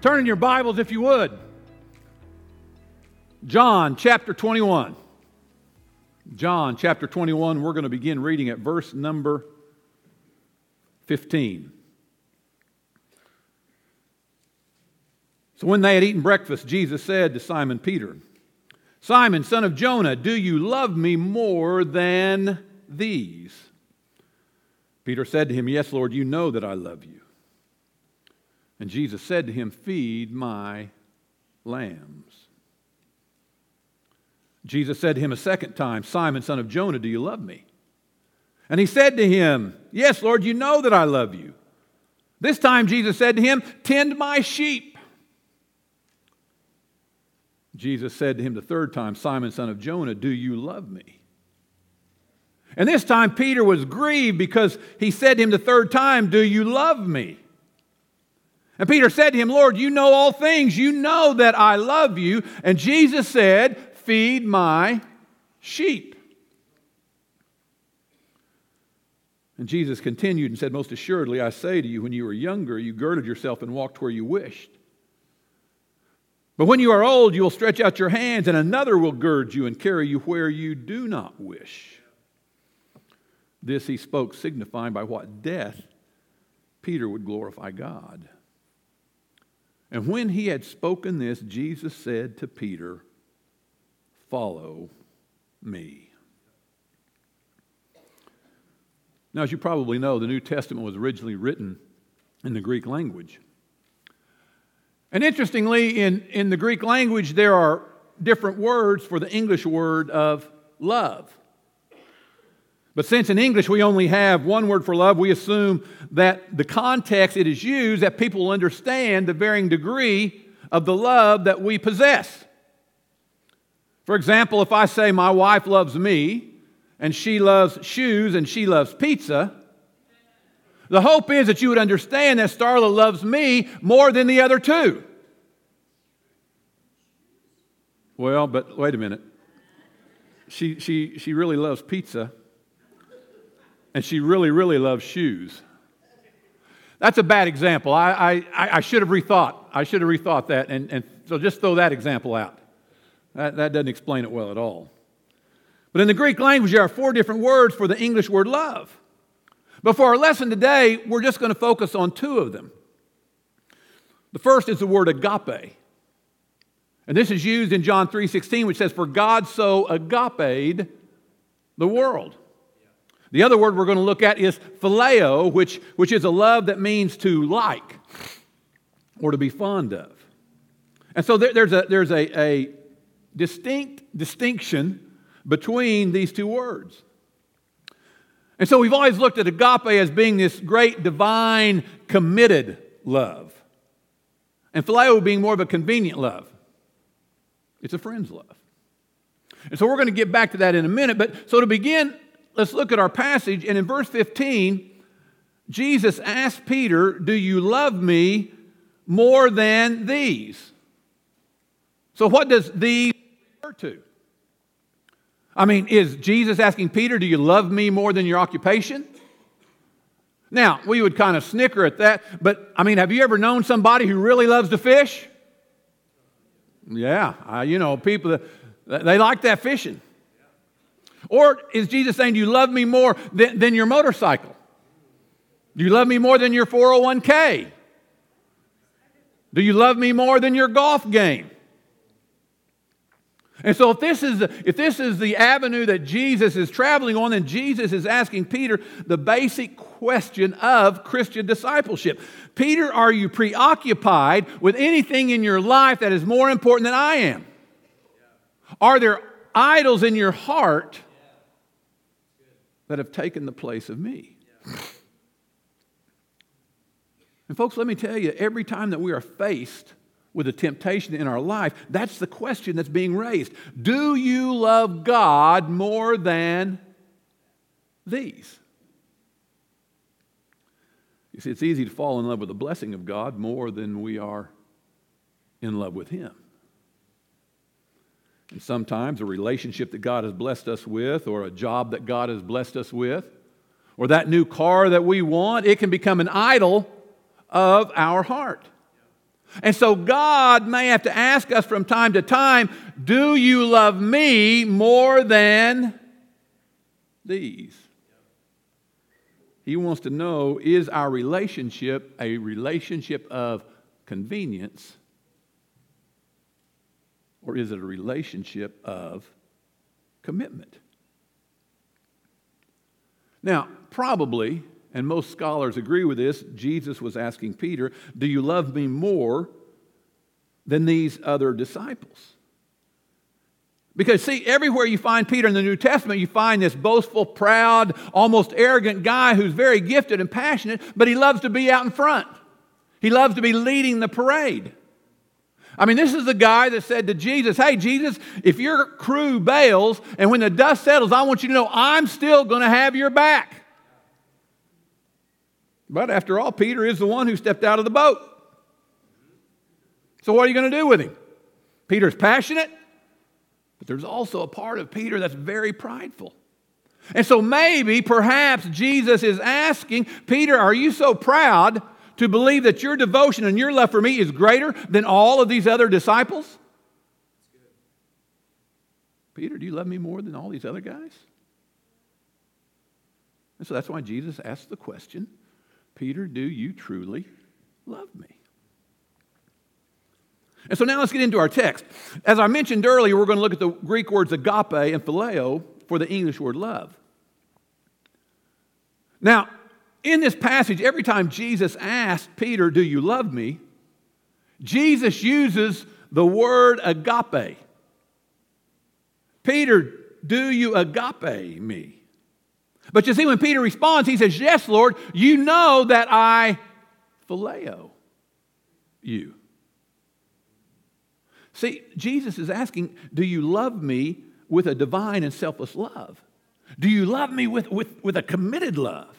Turn in your Bibles if you would. John chapter 21. John chapter 21, we're going to begin reading at verse number 15. So when they had eaten breakfast, Jesus said to Simon Peter, Simon, son of Jonah, do you love me more than these? Peter said to him, Yes, Lord, you know that I love you. And Jesus said to him, Feed my lambs. Jesus said to him a second time, Simon, son of Jonah, do you love me? And he said to him, Yes, Lord, you know that I love you. This time Jesus said to him, Tend my sheep. Jesus said to him the third time, Simon, son of Jonah, do you love me? And this time Peter was grieved because he said to him the third time, Do you love me? And Peter said to him, Lord, you know all things. You know that I love you. And Jesus said, Feed my sheep. And Jesus continued and said, Most assuredly, I say to you, when you were younger, you girded yourself and walked where you wished. But when you are old, you will stretch out your hands, and another will gird you and carry you where you do not wish. This he spoke, signifying by what death Peter would glorify God. And when he had spoken this, Jesus said to Peter, Follow me. Now, as you probably know, the New Testament was originally written in the Greek language. And interestingly, in, in the Greek language, there are different words for the English word of love. But since in English we only have one word for love, we assume that the context it is used, that people will understand the varying degree of the love that we possess. For example, if I say my wife loves me, and she loves shoes, and she loves pizza, the hope is that you would understand that Starla loves me more than the other two. Well, but wait a minute. She, she, she really loves pizza, and she really, really loves shoes. That's a bad example. I, I, I should have rethought. I should have rethought that, and, and so just throw that example out. That, that doesn't explain it well at all. But in the Greek language, there are four different words for the English word love. But for our lesson today, we're just going to focus on two of them. The first is the word agape. And this is used in John 3:16 which says for God so agape the world. The other word we're going to look at is phileo, which, which is a love that means to like or to be fond of. And so there, there's, a, there's a, a distinct distinction between these two words. And so we've always looked at agape as being this great divine committed love, and phileo being more of a convenient love. It's a friend's love. And so we're going to get back to that in a minute. But so to begin, let's look at our passage. And in verse 15, Jesus asked Peter, Do you love me more than these? So what does these refer to? I mean, is Jesus asking Peter, Do you love me more than your occupation? Now, we would kind of snicker at that, but I mean, have you ever known somebody who really loves to fish? Yeah, uh, you know, people, they like that fishing. Or is Jesus saying, Do you love me more than, than your motorcycle? Do you love me more than your 401k? Do you love me more than your golf game? And so, if this, is the, if this is the avenue that Jesus is traveling on, then Jesus is asking Peter the basic question of Christian discipleship. Peter, are you preoccupied with anything in your life that is more important than I am? Are there idols in your heart that have taken the place of me? And, folks, let me tell you, every time that we are faced with a temptation in our life, that's the question that's being raised. Do you love God more than these? You see, it's easy to fall in love with the blessing of God more than we are in love with Him. And sometimes a relationship that God has blessed us with, or a job that God has blessed us with, or that new car that we want, it can become an idol of our heart. And so God may have to ask us from time to time do you love me more than these? He wants to know is our relationship a relationship of convenience or is it a relationship of commitment? Now, probably and most scholars agree with this, Jesus was asking Peter, Do you love me more than these other disciples? Because, see, everywhere you find Peter in the New Testament, you find this boastful, proud, almost arrogant guy who's very gifted and passionate, but he loves to be out in front. He loves to be leading the parade. I mean, this is the guy that said to Jesus, Hey, Jesus, if your crew bails and when the dust settles, I want you to know I'm still going to have your back. But after all, Peter is the one who stepped out of the boat. So, what are you going to do with him? Peter's passionate, but there's also a part of Peter that's very prideful. And so, maybe, perhaps, Jesus is asking Peter, Are you so proud to believe that your devotion and your love for me is greater than all of these other disciples? Peter, do you love me more than all these other guys? And so that's why Jesus asked the question Peter, do you truly love me? And so now let's get into our text. As I mentioned earlier, we're going to look at the Greek words agape and phileo for the English word love. Now, in this passage, every time Jesus asked Peter, Do you love me? Jesus uses the word agape. Peter, do you agape me? But you see, when Peter responds, he says, Yes, Lord, you know that I phileo you. See, Jesus is asking, Do you love me with a divine and selfless love? Do you love me with, with, with a committed love?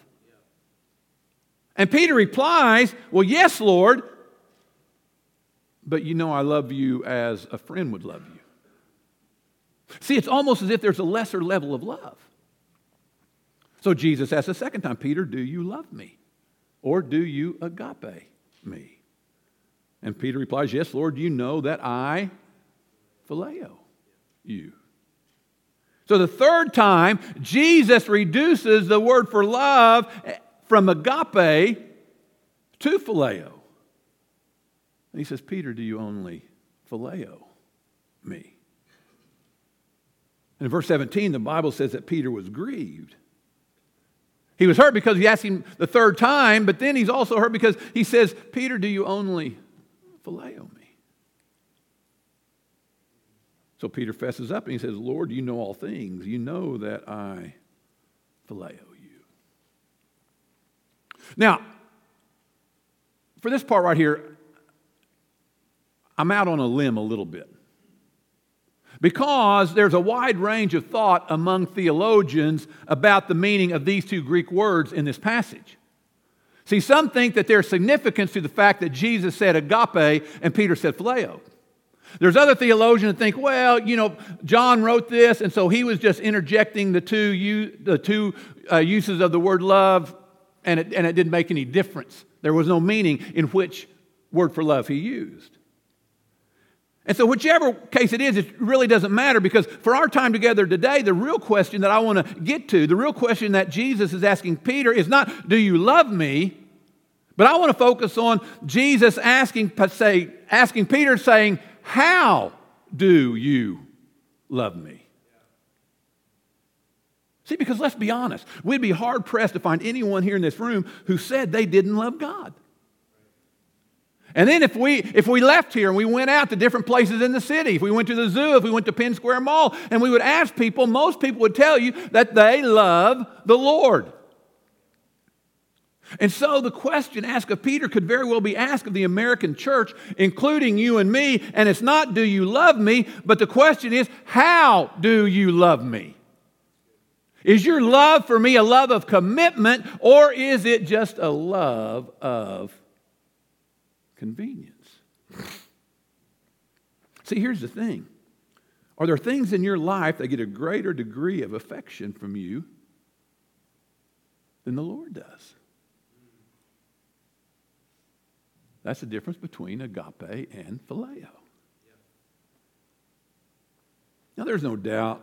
And Peter replies, Well, yes, Lord, but you know I love you as a friend would love you. See, it's almost as if there's a lesser level of love. So Jesus asks a second time, Peter, do you love me? Or do you agape me? And Peter replies, Yes, Lord, you know that I phileo you. So the third time, Jesus reduces the word for love from agape to phileo. And he says, Peter, do you only phileo me? And in verse 17, the Bible says that Peter was grieved he was hurt because he asked him the third time, but then he's also hurt because he says, Peter, do you only phileo me? So Peter fesses up and he says, Lord, you know all things. You know that I phileo. Now, for this part right here, I'm out on a limb a little bit. Because there's a wide range of thought among theologians about the meaning of these two Greek words in this passage. See, some think that there's significance to the fact that Jesus said agape and Peter said phileo. There's other theologians that think, well, you know, John wrote this, and so he was just interjecting the two, the two uh, uses of the word love, and it, and it didn't make any difference. There was no meaning in which word for love he used. And so, whichever case it is, it really doesn't matter because for our time together today, the real question that I want to get to, the real question that Jesus is asking Peter is not, Do you love me? But I want to focus on Jesus asking, say, asking Peter, saying, How do you love me? See, because let's be honest, we'd be hard pressed to find anyone here in this room who said they didn't love God. And then if we if we left here and we went out to different places in the city, if we went to the zoo, if we went to Penn Square Mall, and we would ask people, most people would tell you that they love the Lord. And so the question asked of Peter could very well be asked of the American church, including you and me. And it's not, do you love me? But the question is, how do you love me? Is your love for me a love of commitment, or is it just a love of convenience. See, here's the thing Are there things in your life that get a greater degree of affection from you than the Lord does? That's the difference between agape and phileo. Now, there's no doubt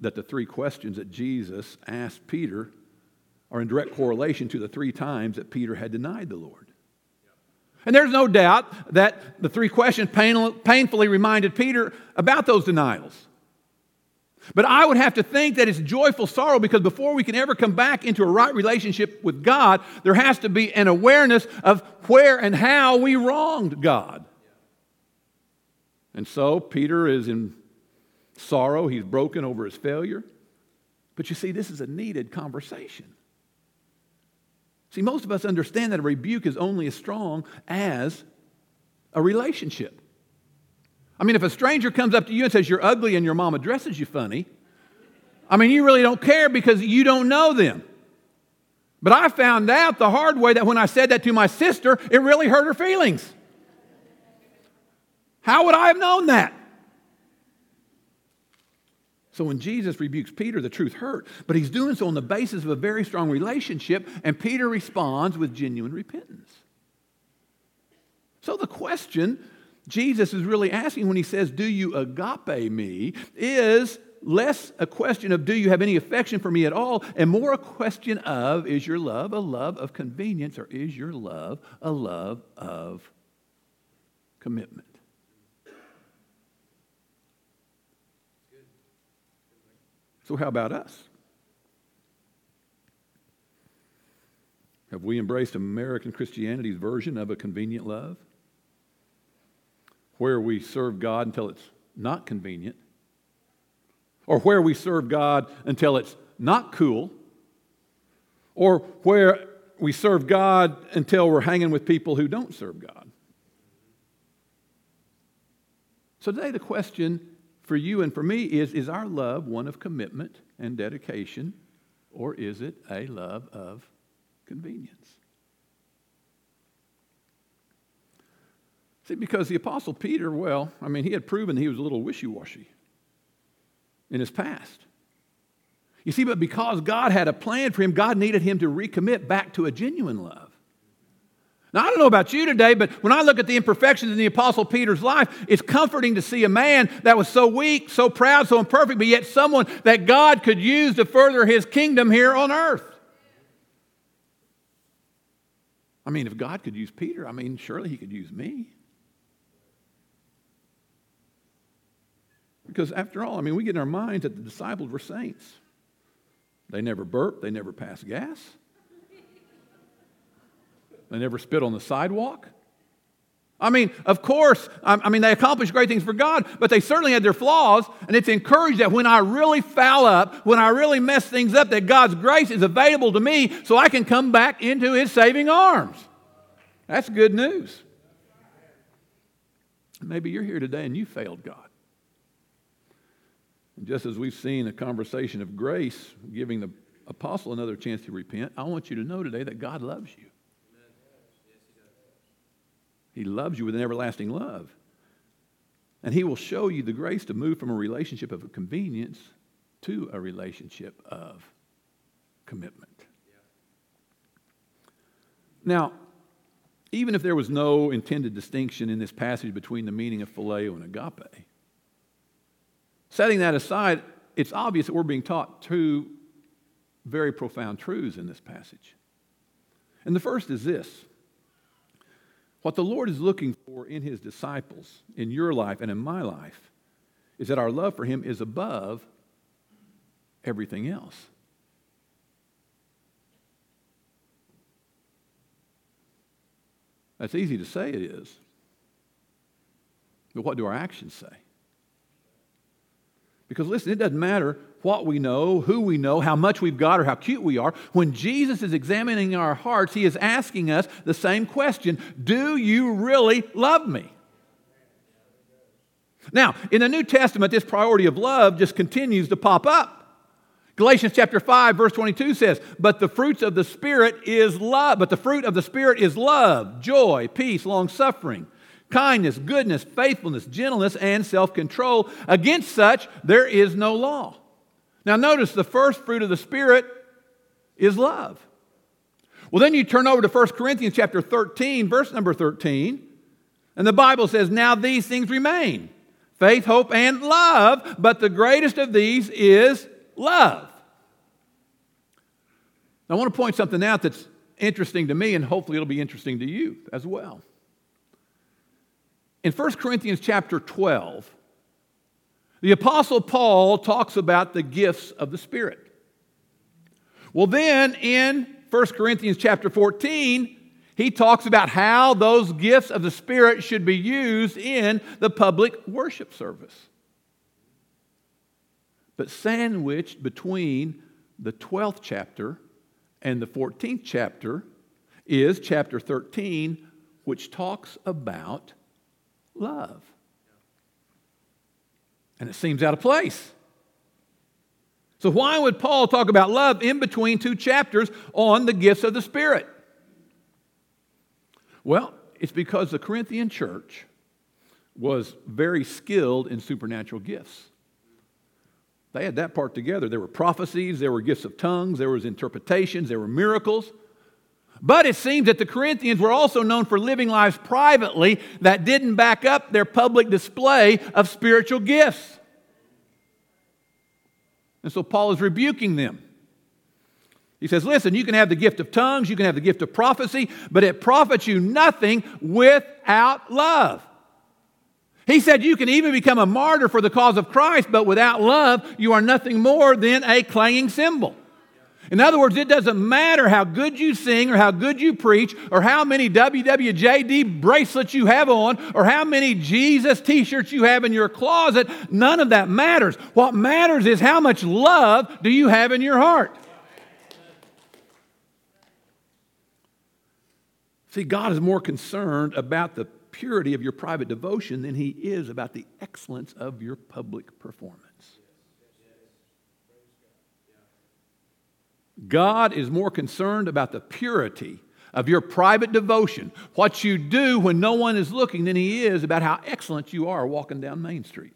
that the three questions that Jesus asked Peter are in direct correlation to the three times that Peter had denied the Lord. And there's no doubt that the three questions pain, painfully reminded Peter about those denials. But I would have to think that it's joyful sorrow because before we can ever come back into a right relationship with God, there has to be an awareness of where and how we wronged God. And so Peter is in sorrow, he's broken over his failure. But you see, this is a needed conversation. See, most of us understand that a rebuke is only as strong as a relationship. I mean, if a stranger comes up to you and says you're ugly and your mom addresses you funny, I mean, you really don't care because you don't know them. But I found out the hard way that when I said that to my sister, it really hurt her feelings. How would I have known that? So when Jesus rebukes Peter, the truth hurt, but he's doing so on the basis of a very strong relationship, and Peter responds with genuine repentance. So the question Jesus is really asking when he says, Do you agape me? is less a question of do you have any affection for me at all, and more a question of is your love a love of convenience or is your love a love of commitment? So, how about us? Have we embraced American Christianity's version of a convenient love? Where we serve God until it's not convenient, or where we serve God until it's not cool, or where we serve God until we're hanging with people who don't serve God. So, today the question for you and for me is is our love one of commitment and dedication, or is it a love of convenience? See, because the Apostle Peter, well, I mean, he had proven he was a little wishy washy in his past. You see, but because God had a plan for him, God needed him to recommit back to a genuine love. Now, I don't know about you today, but when I look at the imperfections in the Apostle Peter's life, it's comforting to see a man that was so weak, so proud, so imperfect, but yet someone that God could use to further his kingdom here on earth. I mean, if God could use Peter, I mean, surely he could use me. Because after all, I mean, we get in our minds that the disciples were saints. They never burped, they never passed gas. They never spit on the sidewalk. I mean, of course, I mean, they accomplished great things for God, but they certainly had their flaws. And it's encouraged that when I really foul up, when I really mess things up, that God's grace is available to me so I can come back into His saving arms. That's good news. Maybe you're here today and you failed God. And just as we've seen a conversation of grace giving the apostle another chance to repent, I want you to know today that God loves you. He loves you with an everlasting love. And He will show you the grace to move from a relationship of convenience to a relationship of commitment. Now, even if there was no intended distinction in this passage between the meaning of phileo and agape, setting that aside, it's obvious that we're being taught two very profound truths in this passage. And the first is this what the Lord is looking for in his disciples, in your life and in my life, is that our love for him is above everything else. That's easy to say it is. But what do our actions say? Because listen, it doesn't matter what we know, who we know, how much we've got, or how cute we are. When Jesus is examining our hearts, he is asking us the same question Do you really love me? Now, in the New Testament, this priority of love just continues to pop up. Galatians chapter 5 verse 22 says, "But the fruits of the spirit is love, but the fruit of the spirit is love, joy, peace, long-suffering, kindness, goodness, faithfulness, gentleness, and self control. Against such, there is no law. Now, notice the first fruit of the Spirit is love. Well, then you turn over to 1 Corinthians chapter 13, verse number 13, and the Bible says, Now these things remain faith, hope, and love, but the greatest of these is love. Now, I want to point something out that's interesting to me, and hopefully it'll be interesting to you as well. In 1 Corinthians chapter 12, the Apostle Paul talks about the gifts of the Spirit. Well, then in 1 Corinthians chapter 14, he talks about how those gifts of the Spirit should be used in the public worship service. But sandwiched between the 12th chapter and the 14th chapter is chapter 13, which talks about love. And it seems out of place. So, why would Paul talk about love in between two chapters on the gifts of the Spirit? Well, it's because the Corinthian church was very skilled in supernatural gifts. They had that part together. There were prophecies, there were gifts of tongues, there was interpretations, there were miracles. But it seems that the Corinthians were also known for living lives privately that didn't back up their public display of spiritual gifts. And so Paul is rebuking them. He says, Listen, you can have the gift of tongues, you can have the gift of prophecy, but it profits you nothing without love. He said, You can even become a martyr for the cause of Christ, but without love, you are nothing more than a clanging cymbal. In other words, it doesn't matter how good you sing or how good you preach or how many WWJD bracelets you have on or how many Jesus t shirts you have in your closet. None of that matters. What matters is how much love do you have in your heart. See, God is more concerned about the purity of your private devotion than He is about the excellence of your public performance. God is more concerned about the purity of your private devotion, what you do when no one is looking, than He is about how excellent you are walking down Main Street.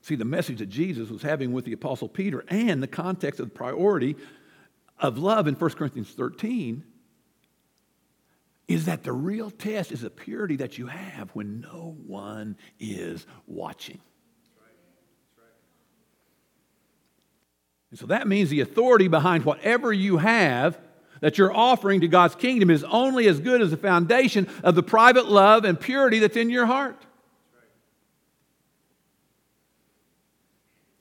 See, the message that Jesus was having with the Apostle Peter and the context of the priority of love in 1 Corinthians 13 is that the real test is the purity that you have when no one is watching. And so that means the authority behind whatever you have that you're offering to God's kingdom is only as good as the foundation of the private love and purity that's in your heart.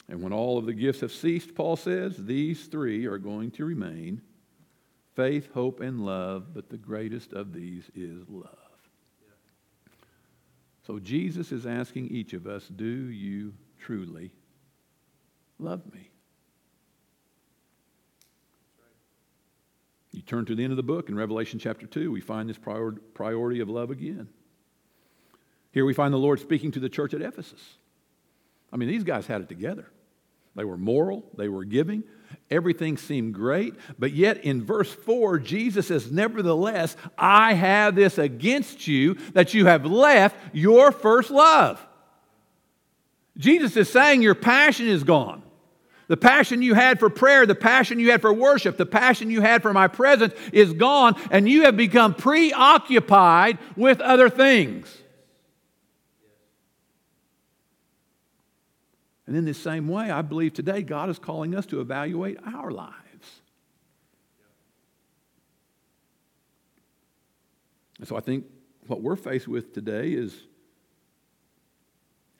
And when all of the gifts have ceased, Paul says, these three are going to remain faith, hope, and love, but the greatest of these is love. So Jesus is asking each of us, do you truly love me? You turn to the end of the book in Revelation chapter 2, we find this priority of love again. Here we find the Lord speaking to the church at Ephesus. I mean, these guys had it together. They were moral, they were giving, everything seemed great. But yet in verse 4, Jesus says, Nevertheless, I have this against you that you have left your first love. Jesus is saying your passion is gone. The passion you had for prayer, the passion you had for worship, the passion you had for my presence is gone, and you have become preoccupied with other things. And in the same way, I believe today God is calling us to evaluate our lives. And so I think what we're faced with today is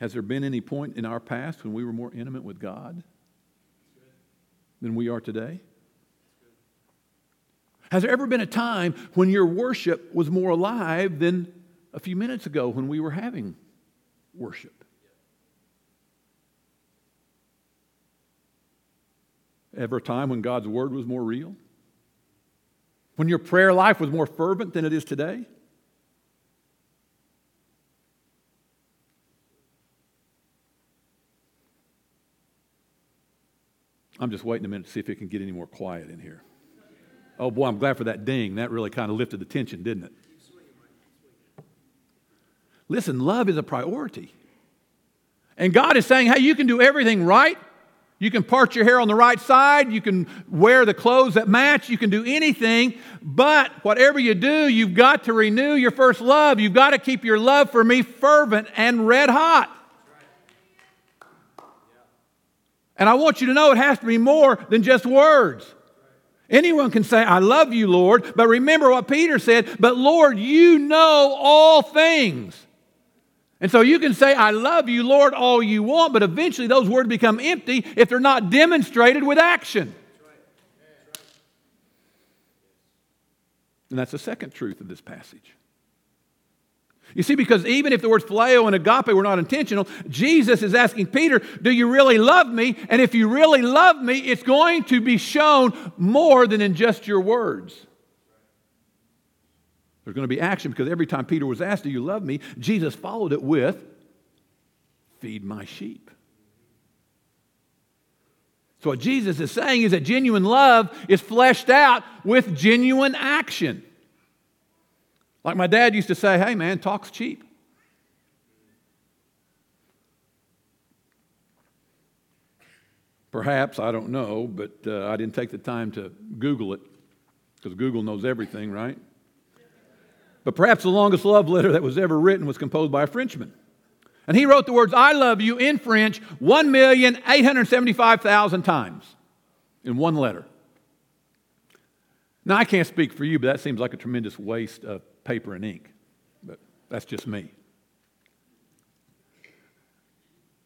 has there been any point in our past when we were more intimate with God than we are today? Has there ever been a time when your worship was more alive than a few minutes ago when we were having worship? Ever a time when God's word was more real? When your prayer life was more fervent than it is today? I'm just waiting a minute to see if it can get any more quiet in here. Oh boy, I'm glad for that ding. That really kind of lifted the tension, didn't it? Listen, love is a priority. And God is saying, hey, you can do everything right You can part your hair on the right side. You can wear the clothes that match. You can do anything. But whatever you do, you've got to renew your first love. You've got to keep your love for me fervent and red hot. And I want you to know it has to be more than just words. Anyone can say, I love you, Lord, but remember what Peter said, but Lord, you know all things. And so you can say, I love you, Lord, all you want, but eventually those words become empty if they're not demonstrated with action. And that's the second truth of this passage. You see, because even if the words phileo and agape were not intentional, Jesus is asking Peter, Do you really love me? And if you really love me, it's going to be shown more than in just your words. There's going to be action because every time Peter was asked, Do you love me? Jesus followed it with, Feed my sheep. So, what Jesus is saying is that genuine love is fleshed out with genuine action. Like my dad used to say, Hey, man, talk's cheap. Perhaps, I don't know, but uh, I didn't take the time to Google it because Google knows everything, right? But perhaps the longest love letter that was ever written was composed by a Frenchman. And he wrote the words, I love you in French 1,875,000 times in one letter. Now, I can't speak for you, but that seems like a tremendous waste of paper and ink. But that's just me.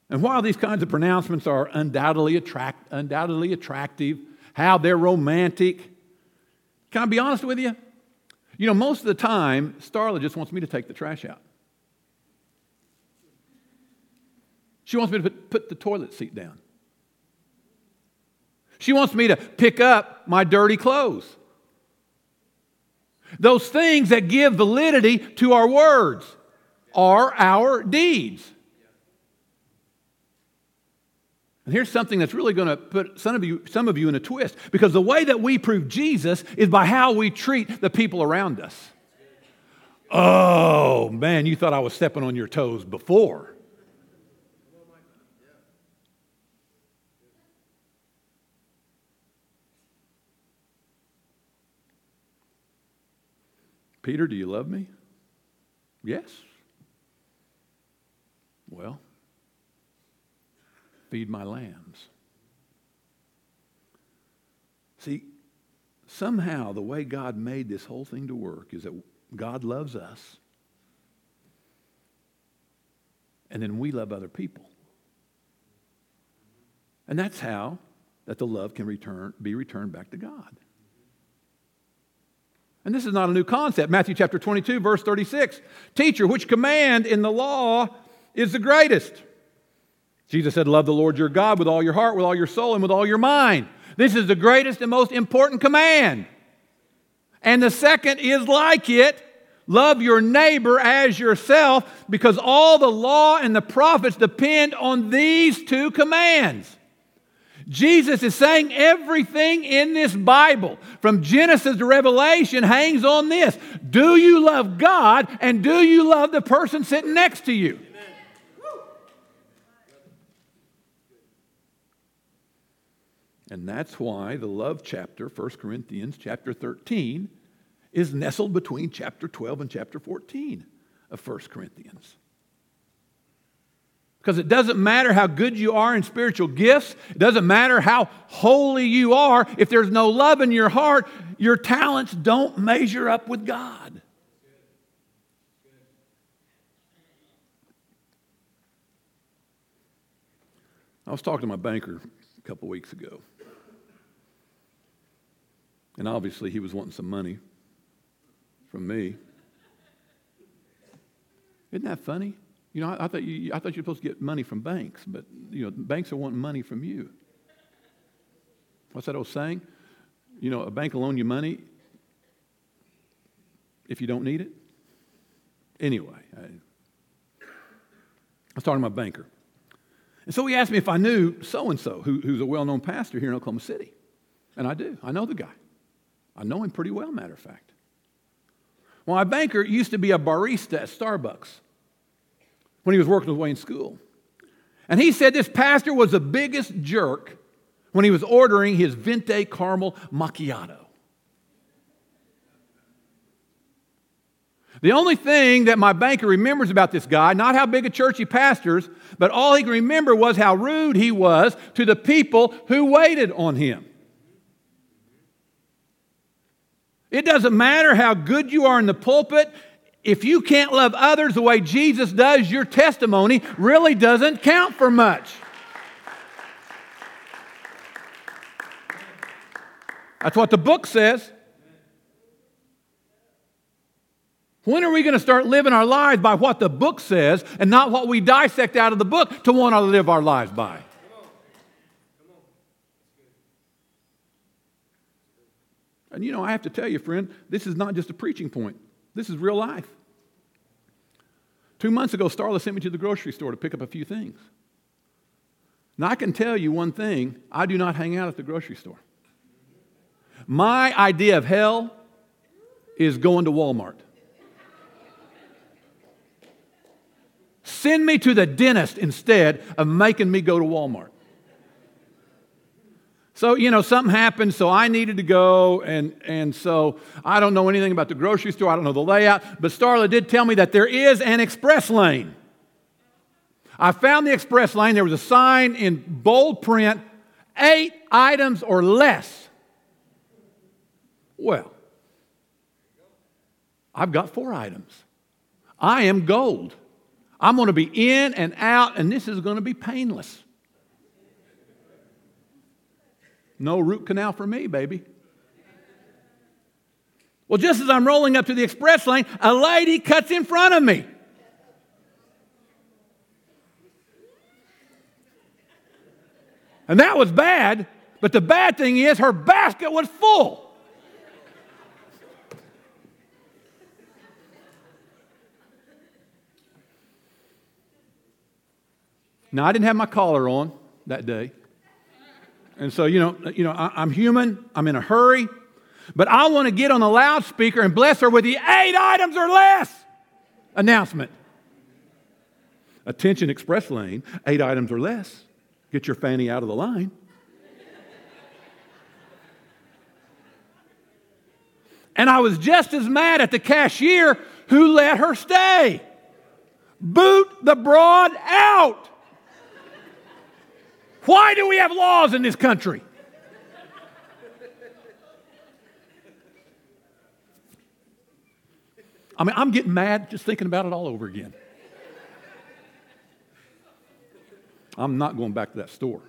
And while these kinds of pronouncements are undoubtedly, attract, undoubtedly attractive, how they're romantic, can I be honest with you? You know, most of the time, Starla just wants me to take the trash out. She wants me to put, put the toilet seat down. She wants me to pick up my dirty clothes. Those things that give validity to our words are our deeds. And here's something that's really going to put some of, you, some of you in a twist because the way that we prove Jesus is by how we treat the people around us. Oh, man, you thought I was stepping on your toes before. Peter, do you love me? Yes. Well, feed my lambs. See, somehow the way God made this whole thing to work is that God loves us, and then we love other people. And that's how that the love can return, be returned back to God. And this is not a new concept. Matthew chapter 22, verse 36. Teacher, which command in the law is the greatest? Jesus said, Love the Lord your God with all your heart, with all your soul, and with all your mind. This is the greatest and most important command. And the second is like it love your neighbor as yourself, because all the law and the prophets depend on these two commands. Jesus is saying everything in this Bible, from Genesis to Revelation, hangs on this. Do you love God and do you love the person sitting next to you? And that's why the love chapter, 1 Corinthians chapter 13, is nestled between chapter 12 and chapter 14 of 1 Corinthians. Because it doesn't matter how good you are in spiritual gifts, it doesn't matter how holy you are, if there's no love in your heart, your talents don't measure up with God. I was talking to my banker a couple weeks ago. And obviously, he was wanting some money from me. Isn't that funny? You know, I, I thought you, I thought you were supposed to get money from banks, but you know, banks are wanting money from you. What's that old saying? You know, a bank will loan you money if you don't need it. Anyway, I, I was talking to my banker. And so he asked me if I knew so and so, who's a well known pastor here in Oklahoma City. And I do. I know the guy. I know him pretty well, matter of fact. Well, my banker used to be a barista at Starbucks when he was working his way in school. And he said this pastor was the biggest jerk when he was ordering his Venti caramel macchiato. The only thing that my banker remembers about this guy, not how big a church he pastors, but all he can remember was how rude he was to the people who waited on him. It doesn't matter how good you are in the pulpit. If you can't love others the way Jesus does, your testimony really doesn't count for much. That's what the book says. When are we going to start living our lives by what the book says and not what we dissect out of the book to want to live our lives by? And you know, I have to tell you, friend, this is not just a preaching point, this is real life. Two months ago, Starla sent me to the grocery store to pick up a few things. Now, I can tell you one thing I do not hang out at the grocery store. My idea of hell is going to Walmart. Send me to the dentist instead of making me go to Walmart. So, you know, something happened, so I needed to go, and, and so I don't know anything about the grocery store, I don't know the layout, but Starla did tell me that there is an express lane. I found the express lane, there was a sign in bold print eight items or less. Well, I've got four items. I am gold. I'm going to be in and out, and this is going to be painless. No root canal for me, baby. Well, just as I'm rolling up to the express lane, a lady cuts in front of me. And that was bad, but the bad thing is her basket was full. Now, I didn't have my collar on that day. And so, you know, you know I, am human, I'm in a hurry, but I want to get on the loudspeaker and bless her with the eight items or less announcement. Attention express lane, eight items or less. Get your fanny out of the line. And I was just as mad at the cashier who let her stay. Boot the broad out. Why do we have laws in this country? I mean, I'm getting mad just thinking about it all over again. I'm not going back to that store.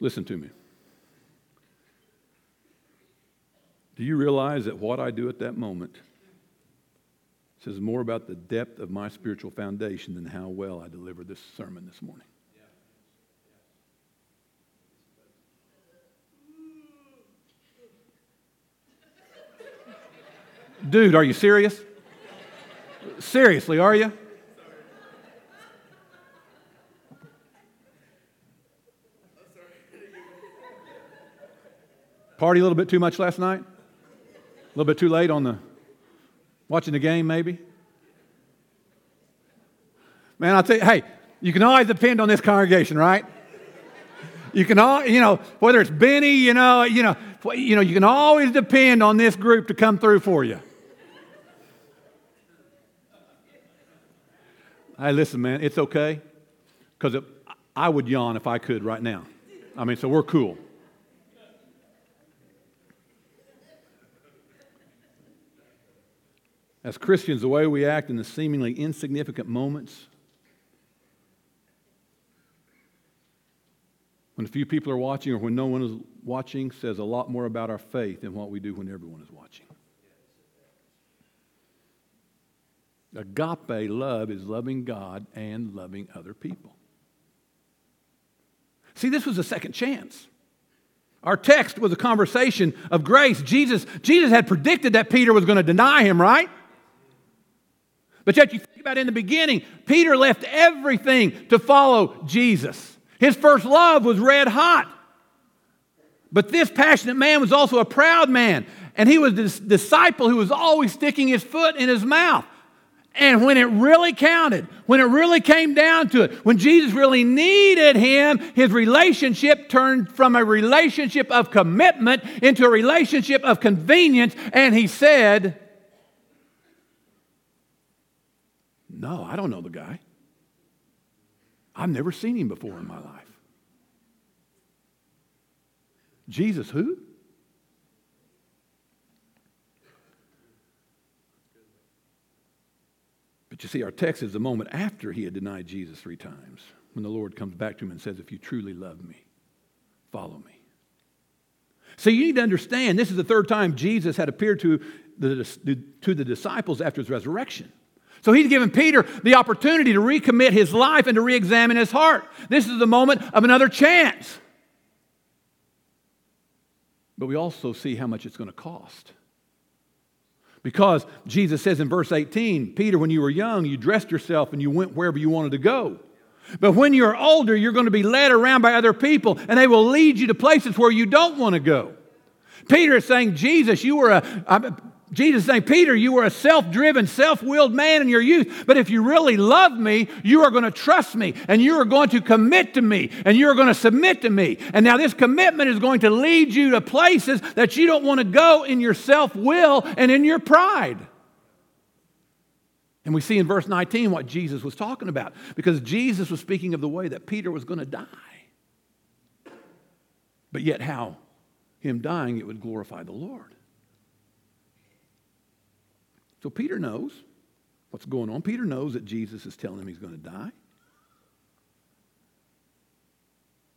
Listen to me. Do you realize that what I do at that moment says more about the depth of my spiritual foundation than how well I delivered this sermon this morning. Dude, are you serious? Seriously, are you? Party a little bit too much last night? A little bit too late on the Watching the game, maybe? Man, I'll tell you, hey, you can always depend on this congregation, right? You can all, you know, whether it's Benny, you know, you know, you know, you can always depend on this group to come through for you. Hey, listen, man, it's okay because I would yawn if I could right now. I mean, so we're cool. As Christians, the way we act in the seemingly insignificant moments, when a few people are watching or when no one is watching, says a lot more about our faith than what we do when everyone is watching. Agape love is loving God and loving other people. See, this was a second chance. Our text was a conversation of grace. Jesus, Jesus had predicted that Peter was going to deny him, right? But yet, you think about in the beginning, Peter left everything to follow Jesus. His first love was red hot. But this passionate man was also a proud man, and he was this disciple who was always sticking his foot in his mouth. And when it really counted, when it really came down to it, when Jesus really needed him, his relationship turned from a relationship of commitment into a relationship of convenience. And he said, No, I don't know the guy. I've never seen him before in my life. Jesus, who? But you see, our text is the moment after he had denied Jesus three times when the Lord comes back to him and says, If you truly love me, follow me. So you need to understand this is the third time Jesus had appeared to the, to the disciples after his resurrection. So he's given Peter the opportunity to recommit his life and to re examine his heart. This is the moment of another chance. But we also see how much it's going to cost. Because Jesus says in verse 18, Peter, when you were young, you dressed yourself and you went wherever you wanted to go. But when you're older, you're going to be led around by other people and they will lead you to places where you don't want to go. Peter is saying, Jesus, you were a, Jesus saying, Peter, you were a self driven, self willed man in your youth, but if you really love me, you are going to trust me and you are going to commit to me and you are going to submit to me. And now this commitment is going to lead you to places that you don't want to go in your self will and in your pride. And we see in verse 19 what Jesus was talking about because Jesus was speaking of the way that Peter was going to die. But yet, how him dying, it would glorify the Lord. So Peter knows what's going on. Peter knows that Jesus is telling him he's going to die.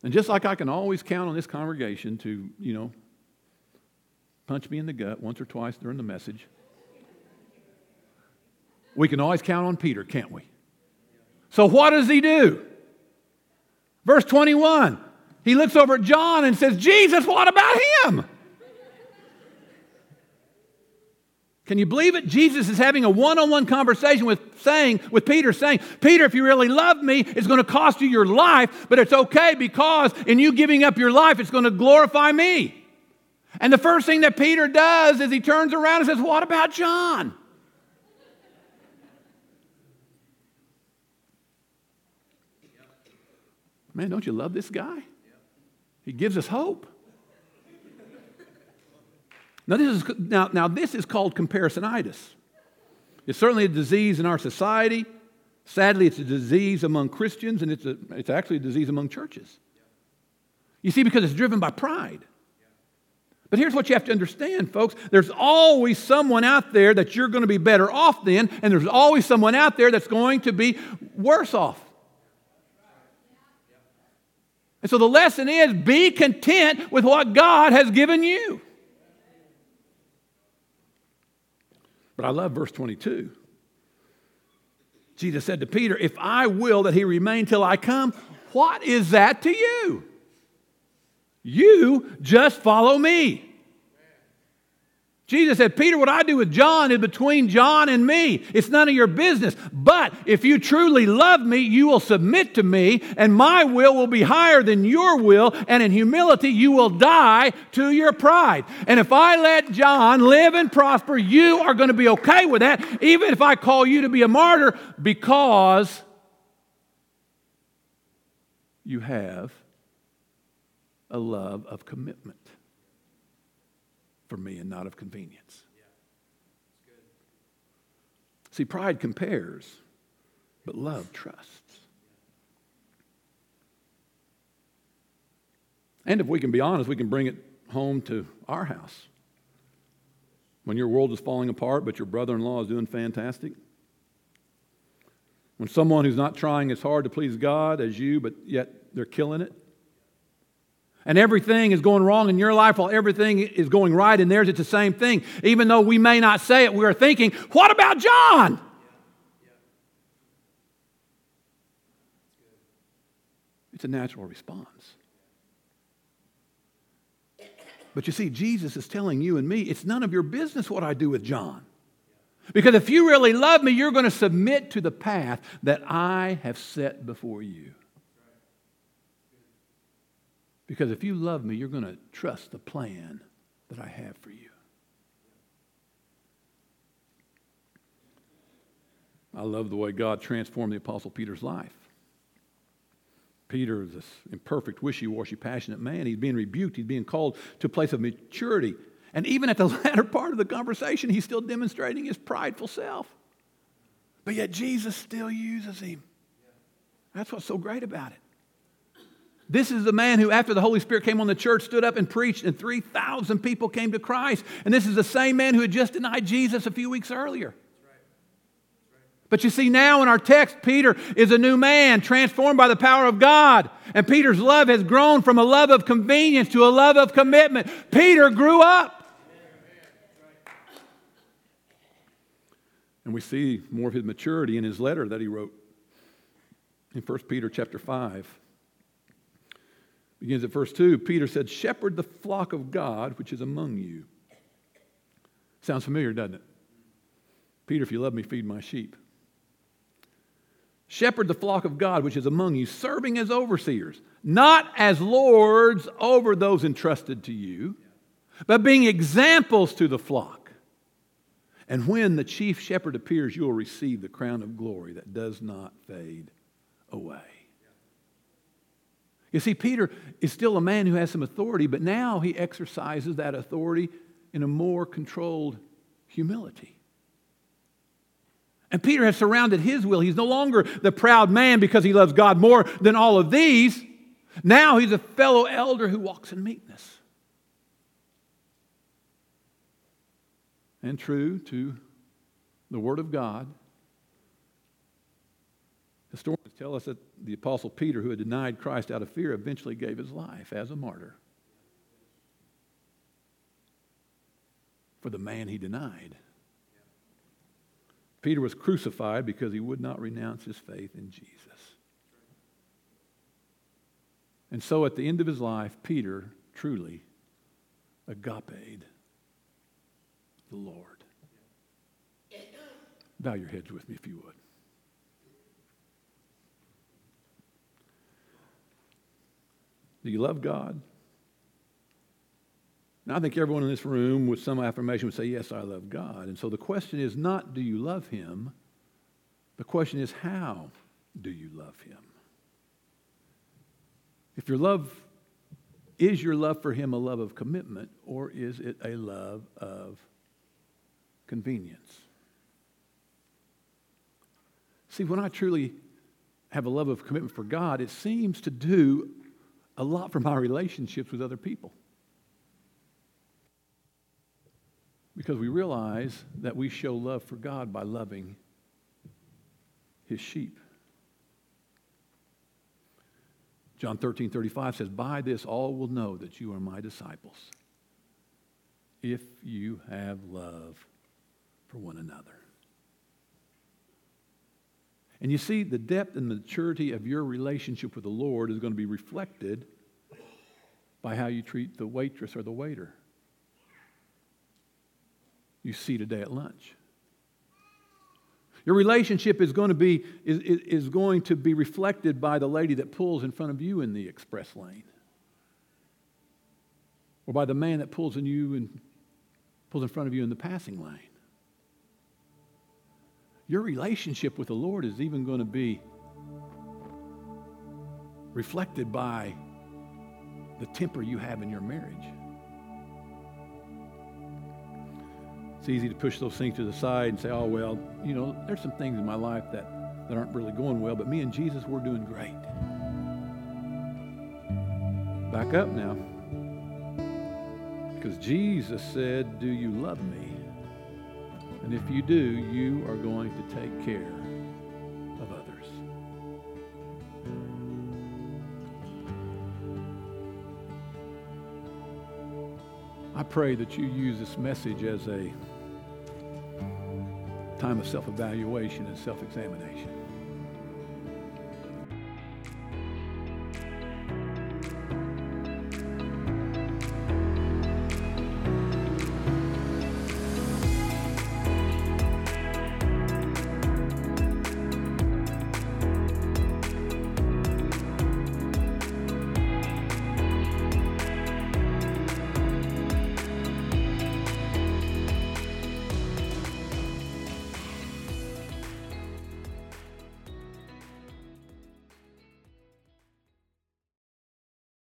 And just like I can always count on this congregation to, you know, punch me in the gut once or twice during the message, we can always count on Peter, can't we? So what does he do? Verse 21, he looks over at John and says, Jesus, what about him? Can you believe it? Jesus is having a one-on-one conversation with saying with Peter saying, "Peter, if you really love me, it's going to cost you your life, but it's okay because in you giving up your life, it's going to glorify me." And the first thing that Peter does is he turns around and says, "What about John?" Man, don't you love this guy? He gives us hope. Now this is, now, now this is called comparisonitis. It's certainly a disease in our society. Sadly, it's a disease among Christians, and it's, a, it's actually a disease among churches. You see, because it's driven by pride. But here's what you have to understand, folks. There's always someone out there that you're going to be better off than, and there's always someone out there that's going to be worse off. And so the lesson is be content with what God has given you. But I love verse 22. Jesus said to Peter, If I will that he remain till I come, what is that to you? You just follow me. Jesus said, Peter, what I do with John is between John and me. It's none of your business. But if you truly love me, you will submit to me, and my will will be higher than your will, and in humility you will die to your pride. And if I let John live and prosper, you are going to be okay with that, even if I call you to be a martyr, because you have a love of commitment for me and not of convenience. See, pride compares, but love trusts. And if we can be honest, we can bring it home to our house. When your world is falling apart, but your brother in law is doing fantastic. When someone who's not trying as hard to please God as you, but yet they're killing it and everything is going wrong in your life while everything is going right in theirs, it's the same thing. Even though we may not say it, we are thinking, what about John? It's a natural response. But you see, Jesus is telling you and me, it's none of your business what I do with John. Because if you really love me, you're going to submit to the path that I have set before you. Because if you love me, you're going to trust the plan that I have for you. I love the way God transformed the Apostle Peter's life. Peter is this imperfect, wishy washy, passionate man. He's being rebuked, he's being called to a place of maturity. And even at the latter part of the conversation, he's still demonstrating his prideful self. But yet Jesus still uses him. That's what's so great about it. This is the man who, after the Holy Spirit came on the church, stood up and preached, and 3,000 people came to Christ. And this is the same man who had just denied Jesus a few weeks earlier. But you see, now in our text, Peter is a new man, transformed by the power of God. And Peter's love has grown from a love of convenience to a love of commitment. Peter grew up. And we see more of his maturity in his letter that he wrote in 1 Peter chapter 5. Begins at verse 2. Peter said, Shepherd the flock of God which is among you. Sounds familiar, doesn't it? Peter, if you love me, feed my sheep. Shepherd the flock of God which is among you, serving as overseers, not as lords over those entrusted to you, but being examples to the flock. And when the chief shepherd appears, you will receive the crown of glory that does not fade away. You see, Peter is still a man who has some authority, but now he exercises that authority in a more controlled humility. And Peter has surrounded his will. He's no longer the proud man because he loves God more than all of these. Now he's a fellow elder who walks in meekness. and true to the Word of God. Historians tell us that the Apostle Peter, who had denied Christ out of fear, eventually gave his life as a martyr for the man he denied. Peter was crucified because he would not renounce his faith in Jesus. And so at the end of his life, Peter truly agape the Lord. Bow your heads with me if you would. Do you love God? Now, I think everyone in this room with some affirmation would say, Yes, I love God. And so the question is not, Do you love Him? The question is, How do you love Him? If your love is your love for Him a love of commitment, or is it a love of convenience. See, when I truly have a love of commitment for God, it seems to do a lot from our relationships with other people. Because we realize that we show love for God by loving his sheep. John 13, 35 says, By this all will know that you are my disciples, if you have love for one another. And you see, the depth and maturity of your relationship with the Lord is going to be reflected by how you treat the waitress or the waiter you see today at lunch. Your relationship is going to be, is, is going to be reflected by the lady that pulls in front of you in the express lane. Or by the man that pulls in you and pulls in front of you in the passing lane your relationship with the Lord is even going to be reflected by the temper you have in your marriage. It's easy to push those things to the side and say, oh, well, you know, there's some things in my life that, that aren't really going well, but me and Jesus, we're doing great. Back up now. Because Jesus said, Do you love me? And if you do, you are going to take care of others. I pray that you use this message as a time of self evaluation and self examination.